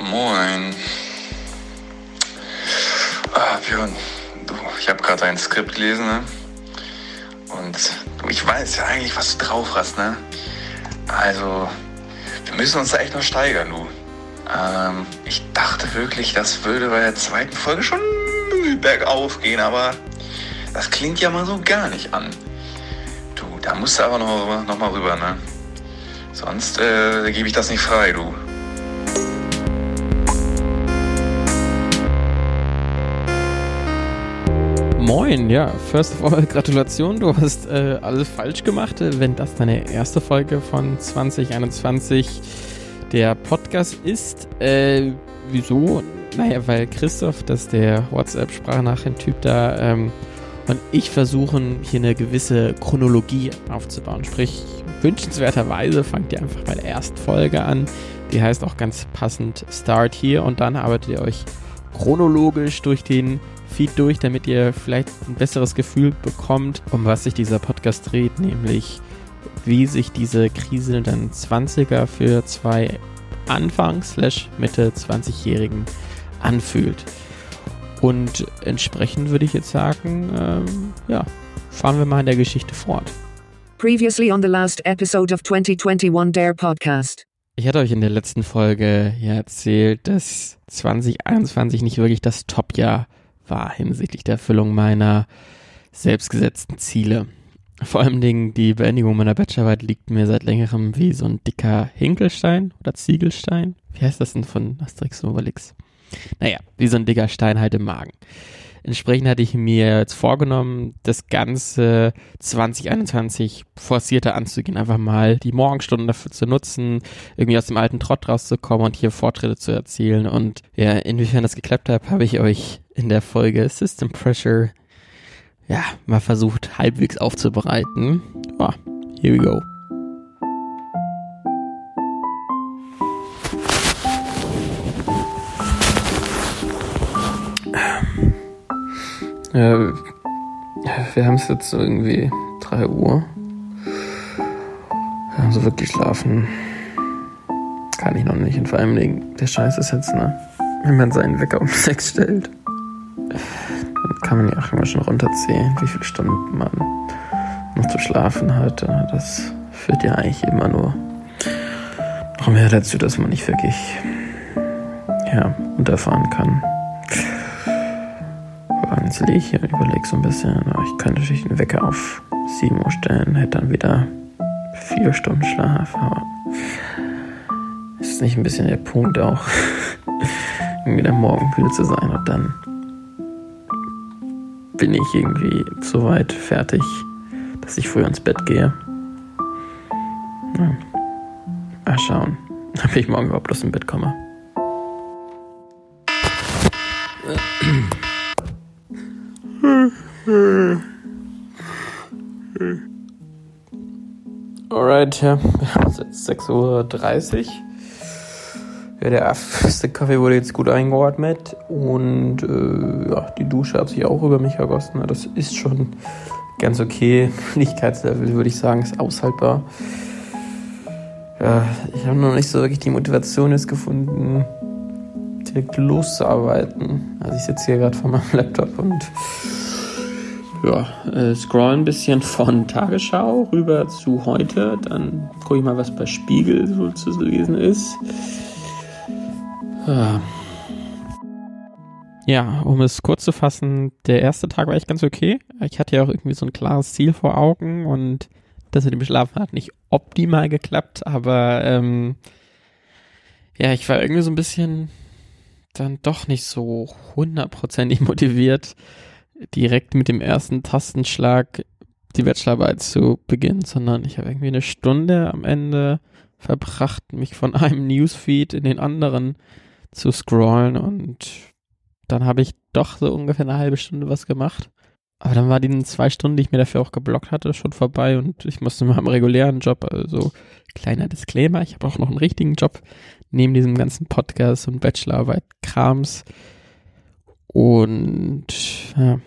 Moin. Ah, Björn, du, ich habe gerade dein Skript gelesen, ne? Und du, ich weiß ja eigentlich, was du drauf hast, ne? Also, wir müssen uns da echt noch steigern, du. Ähm, ich dachte wirklich, das würde bei der zweiten Folge schon bergauf gehen, aber das klingt ja mal so gar nicht an. Du, da musst du aber noch, noch mal rüber, ne? Sonst äh, gebe ich das nicht frei, du. Moin, ja, first of all, Gratulation, du hast äh, alles falsch gemacht, wenn das deine erste Folge von 2021 der Podcast ist. Äh, wieso? Naja, weil Christoph, das ist der WhatsApp-Sprachnachrichten-Typ da, ähm, und ich versuchen hier eine gewisse Chronologie aufzubauen. Sprich, wünschenswerterweise fangt ihr einfach bei der ersten Folge an. Die heißt auch ganz passend Start hier und dann arbeitet ihr euch chronologisch durch den Feed durch, damit ihr vielleicht ein besseres Gefühl bekommt, um was sich dieser Podcast dreht, nämlich wie sich diese kriselnden 20er für zwei Anfang slash Mitte 20-Jährigen anfühlt. Und entsprechend würde ich jetzt sagen, ähm, ja, fahren wir mal in der Geschichte fort. Previously on the last episode of 2021 Dare Podcast. Ich hatte euch in der letzten Folge ja erzählt, dass 2021 nicht wirklich das Top-Jahr war hinsichtlich der Erfüllung meiner selbstgesetzten Ziele. Vor allem Dingen die Beendigung meiner Bachelorarbeit liegt mir seit längerem wie so ein dicker Hinkelstein oder Ziegelstein. Wie heißt das denn von Asterix und? Naja, wie so ein dicker Stein halt im Magen. Entsprechend hatte ich mir jetzt vorgenommen, das ganze 2021 forcierter anzugehen. Einfach mal die Morgenstunden dafür zu nutzen, irgendwie aus dem alten Trott rauszukommen und hier Fortschritte zu erzielen. Und ja, inwiefern das geklappt hat, habe ich euch in der Folge System Pressure ja, mal versucht halbwegs aufzubereiten. Oh, here we go. Äh, wir haben es jetzt irgendwie 3 Uhr. Also wirklich schlafen kann ich noch nicht. Und vor allem der Scheiß ist jetzt, ne? Wenn man seinen Wecker um 6 stellt, dann kann man ja auch immer schon runterzählen, wie viele Stunden man noch zu schlafen hat. Das führt ja eigentlich immer nur noch mehr dazu, dass man nicht wirklich ja, unterfahren kann. Jetzt liege ich hier und überlege so ein bisschen, ich könnte natürlich den Wecker auf 7 Uhr stellen, hätte dann wieder 4 Stunden Schlaf, aber ist nicht ein bisschen der Punkt auch, irgendwie dann morgen zu sein und dann bin ich irgendwie so weit fertig, dass ich früh ins Bett gehe. Ja. Mal schauen, ob ich morgen überhaupt aus dem Bett komme. Alright, ja. Haben jetzt 6.30 Uhr. Ja, der erste Kaffee wurde jetzt gut eingeordnet und äh, ja, die Dusche hat sich auch über mich ergossen. Das ist schon ganz okay. Lichkeitslevel würde ich sagen, ist aushaltbar. Ja, ich habe noch nicht so wirklich die Motivation jetzt gefunden, direkt loszuarbeiten. Also ich sitze hier gerade vor meinem Laptop und ja, äh, scroll ein bisschen von Tagesschau rüber zu heute. Dann gucke ich mal, was bei Spiegel so zu lesen ist. Ja. ja, um es kurz zu fassen, der erste Tag war echt ganz okay. Ich hatte ja auch irgendwie so ein klares Ziel vor Augen und das mit dem Schlafen hat nicht optimal geklappt, aber ähm, ja, ich war irgendwie so ein bisschen dann doch nicht so hundertprozentig motiviert, direkt mit dem ersten Tastenschlag die Bachelorarbeit zu beginnen, sondern ich habe irgendwie eine Stunde am Ende verbracht, mich von einem Newsfeed in den anderen zu scrollen und dann habe ich doch so ungefähr eine halbe Stunde was gemacht. Aber dann war die zwei Stunden, die ich mir dafür auch geblockt hatte, schon vorbei und ich musste mit meinem regulären Job, also kleiner Disclaimer, ich habe auch noch einen richtigen Job neben diesem ganzen Podcast und Bachelorarbeit-Krams. Und ja,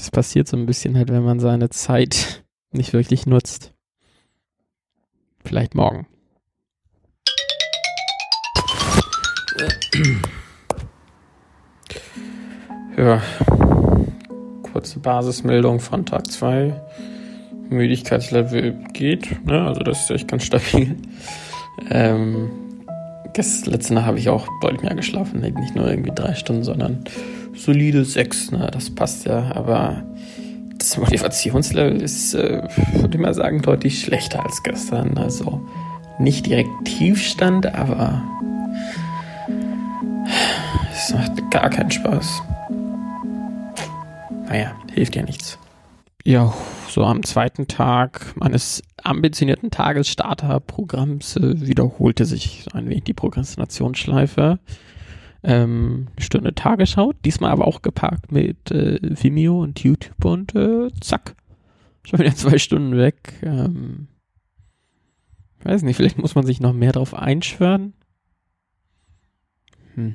das passiert so ein bisschen halt, wenn man seine Zeit nicht wirklich nutzt. Vielleicht morgen. Ja, kurze Basismeldung von Tag 2. Müdigkeitslevel geht, ne? also das ist echt ganz stabil. Ähm, das letzte Nacht habe ich auch deutlich mehr geschlafen, nicht nur irgendwie drei Stunden, sondern solide sechs, ne? das passt ja, aber das Motivationslevel ist, äh, würde ich mal sagen, deutlich schlechter als gestern. Also nicht direkt Tiefstand, aber es macht gar keinen Spaß. Naja, hilft ja nichts. Ja, so am zweiten Tag meines ambitionierten Tagesstarterprogramms äh, wiederholte sich ein wenig die Prokrastinationsschleife. Ähm, eine Stunde Tagesschau, diesmal aber auch geparkt mit äh, Vimeo und YouTube und äh, zack, schon wieder zwei Stunden weg. Ähm, weiß nicht, vielleicht muss man sich noch mehr drauf einschwören. Hm.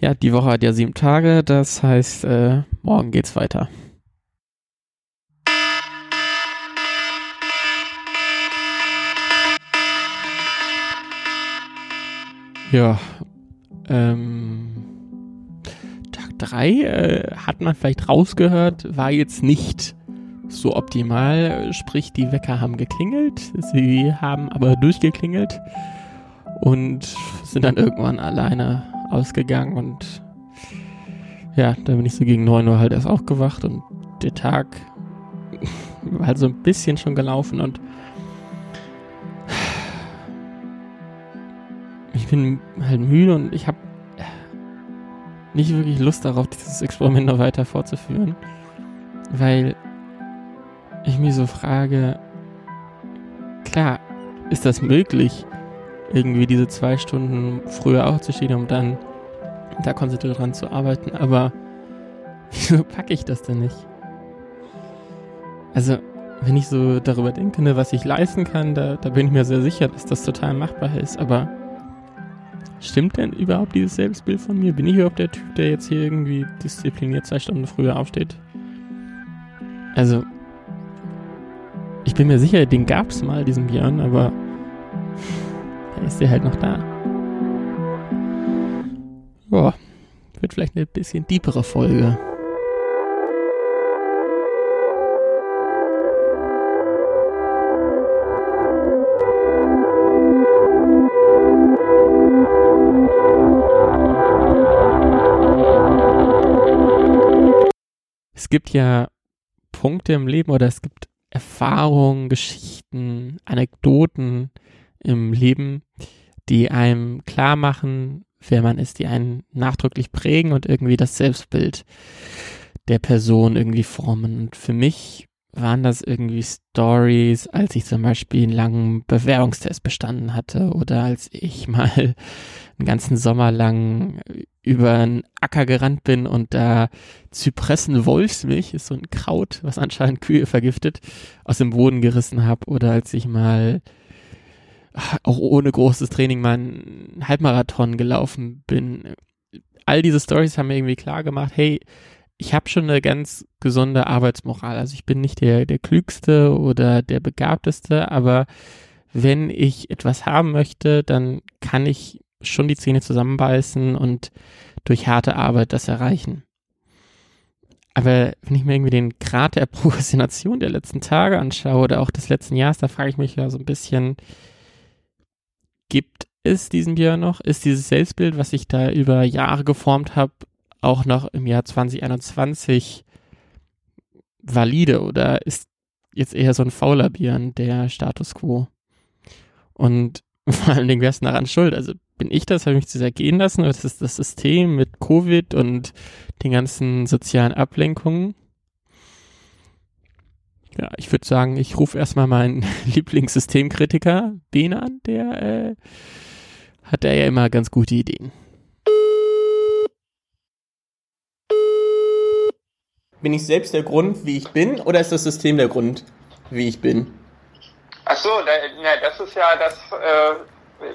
Ja, die Woche hat ja sieben Tage, das heißt, äh, morgen geht's weiter. Ja, ähm, Tag 3 äh, hat man vielleicht rausgehört, war jetzt nicht so optimal. Sprich, die Wecker haben geklingelt, sie haben aber durchgeklingelt und sind dann irgendwann alleine ausgegangen und ja, da bin ich so gegen 9 Uhr halt erst aufgewacht und der Tag war halt so ein bisschen schon gelaufen und bin halt müde und ich habe nicht wirklich Lust darauf, dieses Experiment noch weiter fortzuführen, weil ich mich so frage, klar, ist das möglich, irgendwie diese zwei Stunden früher aufzustehen, um dann da konzentriert dran zu arbeiten, aber wieso packe ich das denn nicht? Also, wenn ich so darüber denke, ne, was ich leisten kann, da, da bin ich mir sehr sicher, dass das total machbar ist, aber stimmt denn überhaupt dieses Selbstbild von mir? Bin ich überhaupt der Typ, der jetzt hier irgendwie diszipliniert zwei Stunden früher aufsteht? Also, ich bin mir sicher, den gab es mal, diesen Björn, aber dann ist der halt noch da. Boah, wird vielleicht eine bisschen diepere Folge. Es gibt ja Punkte im Leben oder es gibt Erfahrungen, Geschichten, Anekdoten im Leben, die einem klar machen, wer man ist, die einen nachdrücklich prägen und irgendwie das Selbstbild der Person irgendwie formen. Und für mich waren das irgendwie Stories, als ich zum Beispiel einen langen Bewerbungstest bestanden hatte oder als ich mal einen ganzen Sommer lang über einen Acker gerannt bin und da Zypressen-Wolfsmilch, ist so ein Kraut, was anscheinend Kühe vergiftet, aus dem Boden gerissen habe oder als ich mal auch ohne großes Training mal einen Halbmarathon gelaufen bin. All diese Stories haben mir irgendwie klar gemacht, hey, ich habe schon eine ganz gesunde Arbeitsmoral. Also ich bin nicht der, der klügste oder der begabteste, aber wenn ich etwas haben möchte, dann kann ich schon die Zähne zusammenbeißen und durch harte Arbeit das erreichen. Aber wenn ich mir irgendwie den Grad der Prokrastination der letzten Tage anschaue oder auch des letzten Jahres, da frage ich mich ja so ein bisschen, gibt es diesen Björn noch? Ist dieses Selbstbild, was ich da über Jahre geformt habe, auch noch im Jahr 2021 valide oder ist jetzt eher so ein fauler Björn der Status quo? Und vor allen Dingen, wer ist daran schuld? Also bin ich das, habe ich mich zu sehr gehen lassen oder ist das das System mit Covid und den ganzen sozialen Ablenkungen? Ja, ich würde sagen, ich rufe erstmal meinen Lieblingssystemkritiker Ben an, der äh, hat da ja immer ganz gute Ideen. Bin ich selbst der Grund, wie ich bin, oder ist das System der Grund, wie ich bin? Ach so, na, das ist ja das, äh,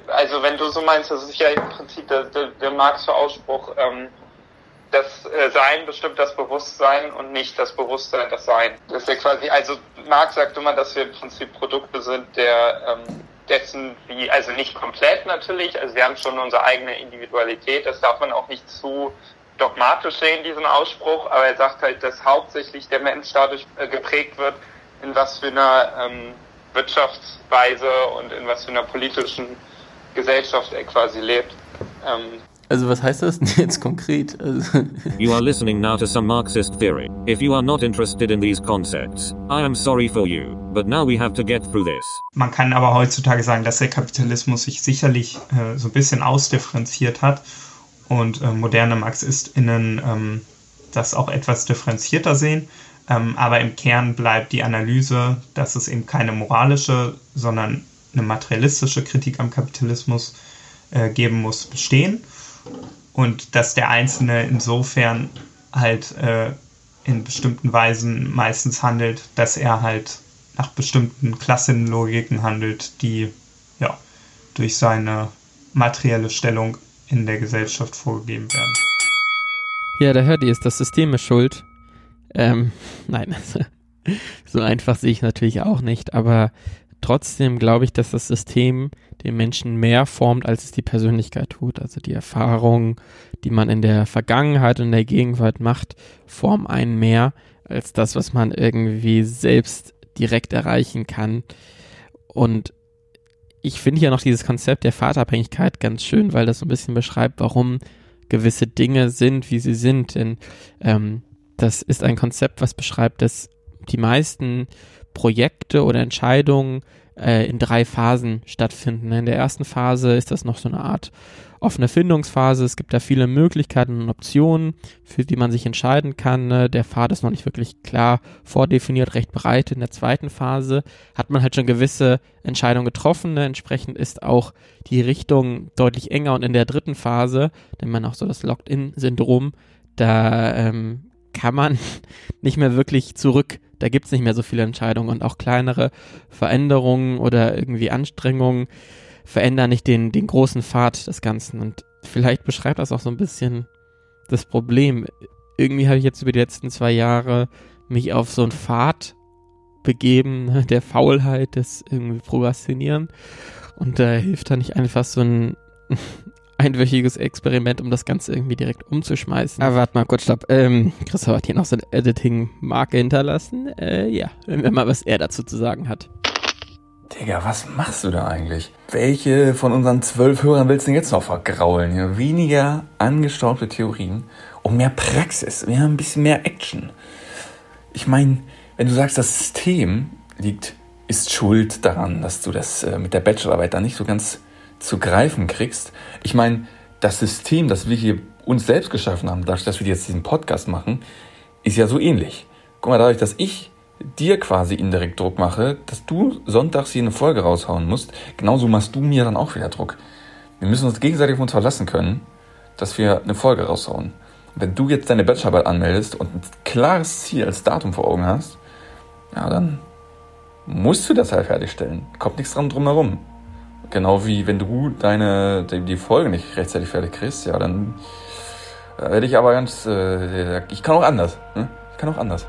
also wenn du so meinst, das ist ja im Prinzip der, der, der Marxische Ausspruch, ähm, das äh, Sein bestimmt das Bewusstsein und nicht das Bewusstsein das Sein. Das ist ja quasi, also Marx sagt immer, dass wir im Prinzip Produkte sind der, ähm, dessen, wie, also nicht komplett natürlich, also wir haben schon unsere eigene Individualität, das darf man auch nicht zu dogmatisch sehen, diesen Ausspruch, aber er sagt halt, dass hauptsächlich der Mensch dadurch äh, geprägt wird, in was für einer ähm, Wirtschaftsweise und in was für einer politischen Gesellschaft er quasi lebt. Ähm, also was heißt das denn jetzt konkret? Also you are listening now to some Marxist theory. If you are not interested in these concepts, I am sorry for you, but now we have to get through this. Man kann aber heutzutage sagen, dass der Kapitalismus sich sicherlich äh, so ein bisschen ausdifferenziert hat und äh, moderne MarxistInnen ähm, das auch etwas differenzierter sehen. Ähm, aber im Kern bleibt die Analyse, dass es eben keine moralische, sondern eine materialistische Kritik am Kapitalismus äh, geben muss, bestehen und dass der Einzelne insofern halt äh, in bestimmten Weisen meistens handelt, dass er halt nach bestimmten Klassenlogiken handelt, die ja durch seine materielle Stellung in der Gesellschaft vorgegeben werden. Ja, da hört ihr es, das System ist schuld. Ähm, nein, so einfach sehe ich natürlich auch nicht, aber trotzdem glaube ich, dass das System den Menschen mehr formt, als es die Persönlichkeit tut. Also die Erfahrungen, die man in der Vergangenheit und in der Gegenwart macht, formen einen mehr als das, was man irgendwie selbst direkt erreichen kann. Und ich finde ja noch dieses Konzept der Vaterabhängigkeit ganz schön, weil das so ein bisschen beschreibt, warum gewisse Dinge sind, wie sie sind. Denn ähm, das ist ein Konzept, was beschreibt, dass die meisten Projekte oder Entscheidungen äh, in drei Phasen stattfinden. In der ersten Phase ist das noch so eine Art offene Findungsphase. Es gibt da viele Möglichkeiten und Optionen, für die man sich entscheiden kann. Ne? Der Pfad ist noch nicht wirklich klar vordefiniert, recht breit. In der zweiten Phase hat man halt schon gewisse Entscheidungen getroffen. Ne? Entsprechend ist auch die Richtung deutlich enger. Und in der dritten Phase, nennt man auch so das Locked-In-Syndrom, da ähm, kann man nicht mehr wirklich zurück da gibt es nicht mehr so viele Entscheidungen und auch kleinere Veränderungen oder irgendwie Anstrengungen verändern nicht den, den großen Pfad des Ganzen. Und vielleicht beschreibt das auch so ein bisschen das Problem. Irgendwie habe ich jetzt über die letzten zwei Jahre mich auf so einen Pfad begeben, ne, der Faulheit, des irgendwie Prokrastinieren. Und da hilft da nicht einfach so ein einwöchiges Experiment, um das Ganze irgendwie direkt umzuschmeißen. Aber warte mal kurz, stopp. Ähm, Christoph hat hier noch so eine Editing-Marke hinterlassen. Äh, ja, hören wir mal, was er dazu zu sagen hat. Digga, was machst du da eigentlich? Welche von unseren zwölf Hörern willst du denn jetzt noch vergraulen? Weniger angestaubte Theorien und mehr Praxis. Wir haben ein bisschen mehr Action. Ich meine, wenn du sagst, das System liegt, ist schuld daran, dass du das äh, mit der Bachelorarbeit da nicht so ganz zu greifen kriegst. Ich meine, das System, das wir hier uns selbst geschaffen haben, dadurch, dass wir jetzt diesen Podcast machen, ist ja so ähnlich. Guck mal, dadurch, dass ich dir quasi indirekt Druck mache, dass du sonntags hier eine Folge raushauen musst, genauso machst du mir dann auch wieder Druck. Wir müssen uns gegenseitig auf uns verlassen können, dass wir eine Folge raushauen. wenn du jetzt deine Bachelorarbeit anmeldest und ein klares Ziel als Datum vor Augen hast, ja, dann musst du das halt fertigstellen. Kommt nichts dran drum herum. Genau wie wenn du deine die, die Folge nicht rechtzeitig fertig kriegst, ja, dann äh, werde ich aber ganz. Äh, ich kann auch anders. Ne? Ich kann auch anders.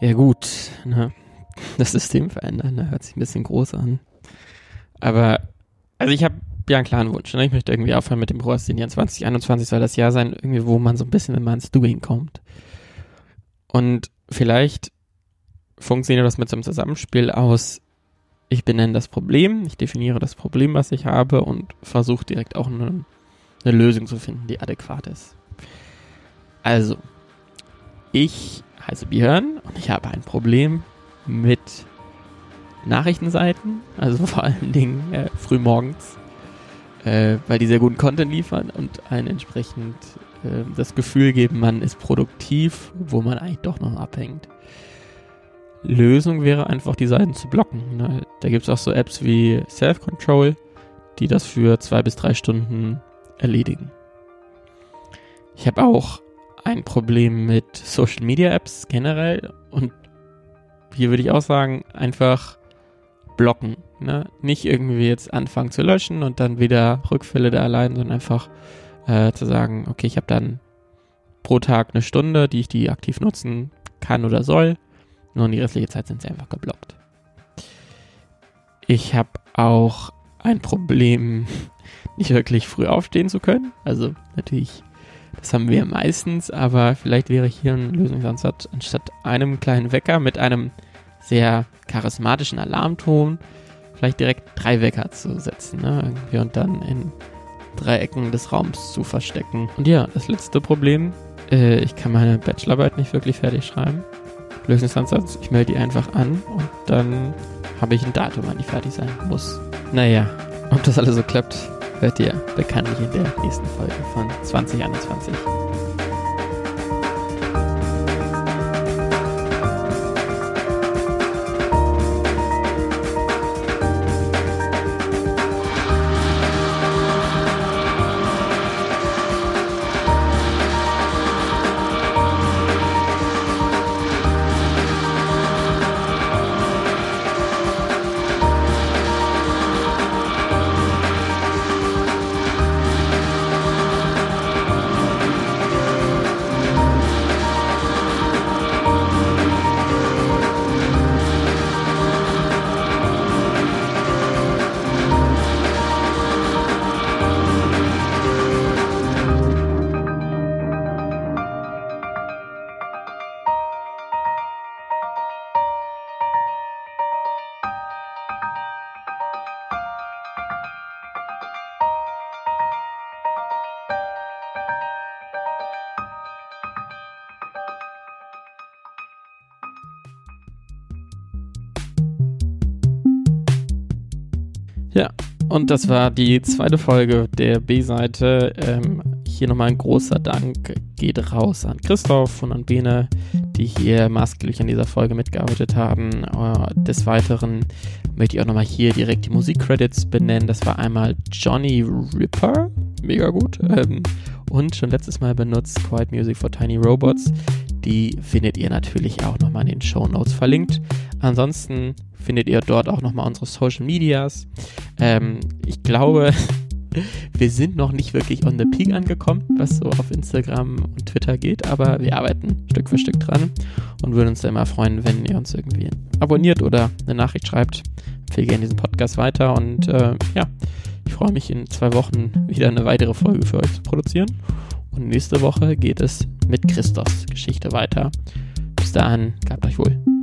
Ja gut, ne? das System verändern, da hört sich ein bisschen groß an. Aber also ich habe ja einen klaren Wunsch. Ne? Ich möchte irgendwie aufhören mit dem Prokrastinieren. 2021 soll das Jahr sein, irgendwie, wo man so ein bisschen immer ins Doing kommt. Und vielleicht funktioniert das mit so einem Zusammenspiel aus, ich benenne das Problem, ich definiere das Problem, was ich habe und versuche direkt auch eine, eine Lösung zu finden, die adäquat ist. Also, ich heiße Björn und ich habe ein Problem mit Nachrichtenseiten, also vor allen Dingen äh, frühmorgens, äh, weil die sehr guten Content liefern und einen entsprechend äh, das Gefühl geben, man ist produktiv, wo man eigentlich doch noch abhängt. Lösung wäre einfach, die Seiten zu blocken. Ne? Da gibt es auch so Apps wie Self-Control, die das für zwei bis drei Stunden erledigen. Ich habe auch ein Problem mit Social Media Apps generell und hier würde ich auch sagen, einfach blocken. Ne? Nicht irgendwie jetzt anfangen zu löschen und dann wieder Rückfälle da allein, sondern einfach äh, zu sagen, okay, ich habe dann pro Tag eine Stunde, die ich die aktiv nutzen kann oder soll. Nur in die restliche Zeit sind sie einfach geblockt. Ich habe auch ein Problem, nicht wirklich früh aufstehen zu können. Also natürlich, das haben wir meistens, aber vielleicht wäre hier ein Lösungsansatz anstatt einem kleinen Wecker mit einem sehr charismatischen Alarmton vielleicht direkt drei Wecker zu setzen, ne? Irgendwie und dann in drei Ecken des Raums zu verstecken. Und ja, das letzte Problem, äh, ich kann meine Bachelorarbeit nicht wirklich fertig schreiben. Lösungsansatz, ich melde die einfach an und dann habe ich ein Datum, wann die fertig sein muss. Naja, ob das alles so klappt, hört ihr bekanntlich in der nächsten Folge von 2021. Ja, und das war die zweite Folge der B-Seite. Ähm, hier nochmal ein großer Dank geht raus an Christoph und an Bene, die hier maßgeblich an dieser Folge mitgearbeitet haben. Uh, des Weiteren möchte ich auch nochmal hier direkt die Musikcredits benennen. Das war einmal Johnny Ripper, mega gut. Ähm, und schon letztes Mal benutzt Quiet Music for Tiny Robots. Die findet ihr natürlich auch nochmal in den Show Notes verlinkt. Ansonsten findet ihr dort auch nochmal unsere Social Medias. Ähm, ich glaube, wir sind noch nicht wirklich on the peak angekommen, was so auf Instagram und Twitter geht, aber wir arbeiten Stück für Stück dran und würden uns da immer freuen, wenn ihr uns irgendwie abonniert oder eine Nachricht schreibt. Empfehle gerne diesen Podcast weiter und äh, ja, ich freue mich in zwei Wochen wieder eine weitere Folge für euch zu produzieren. Und nächste Woche geht es mit Christos Geschichte weiter. Bis dahin, gehabt euch wohl.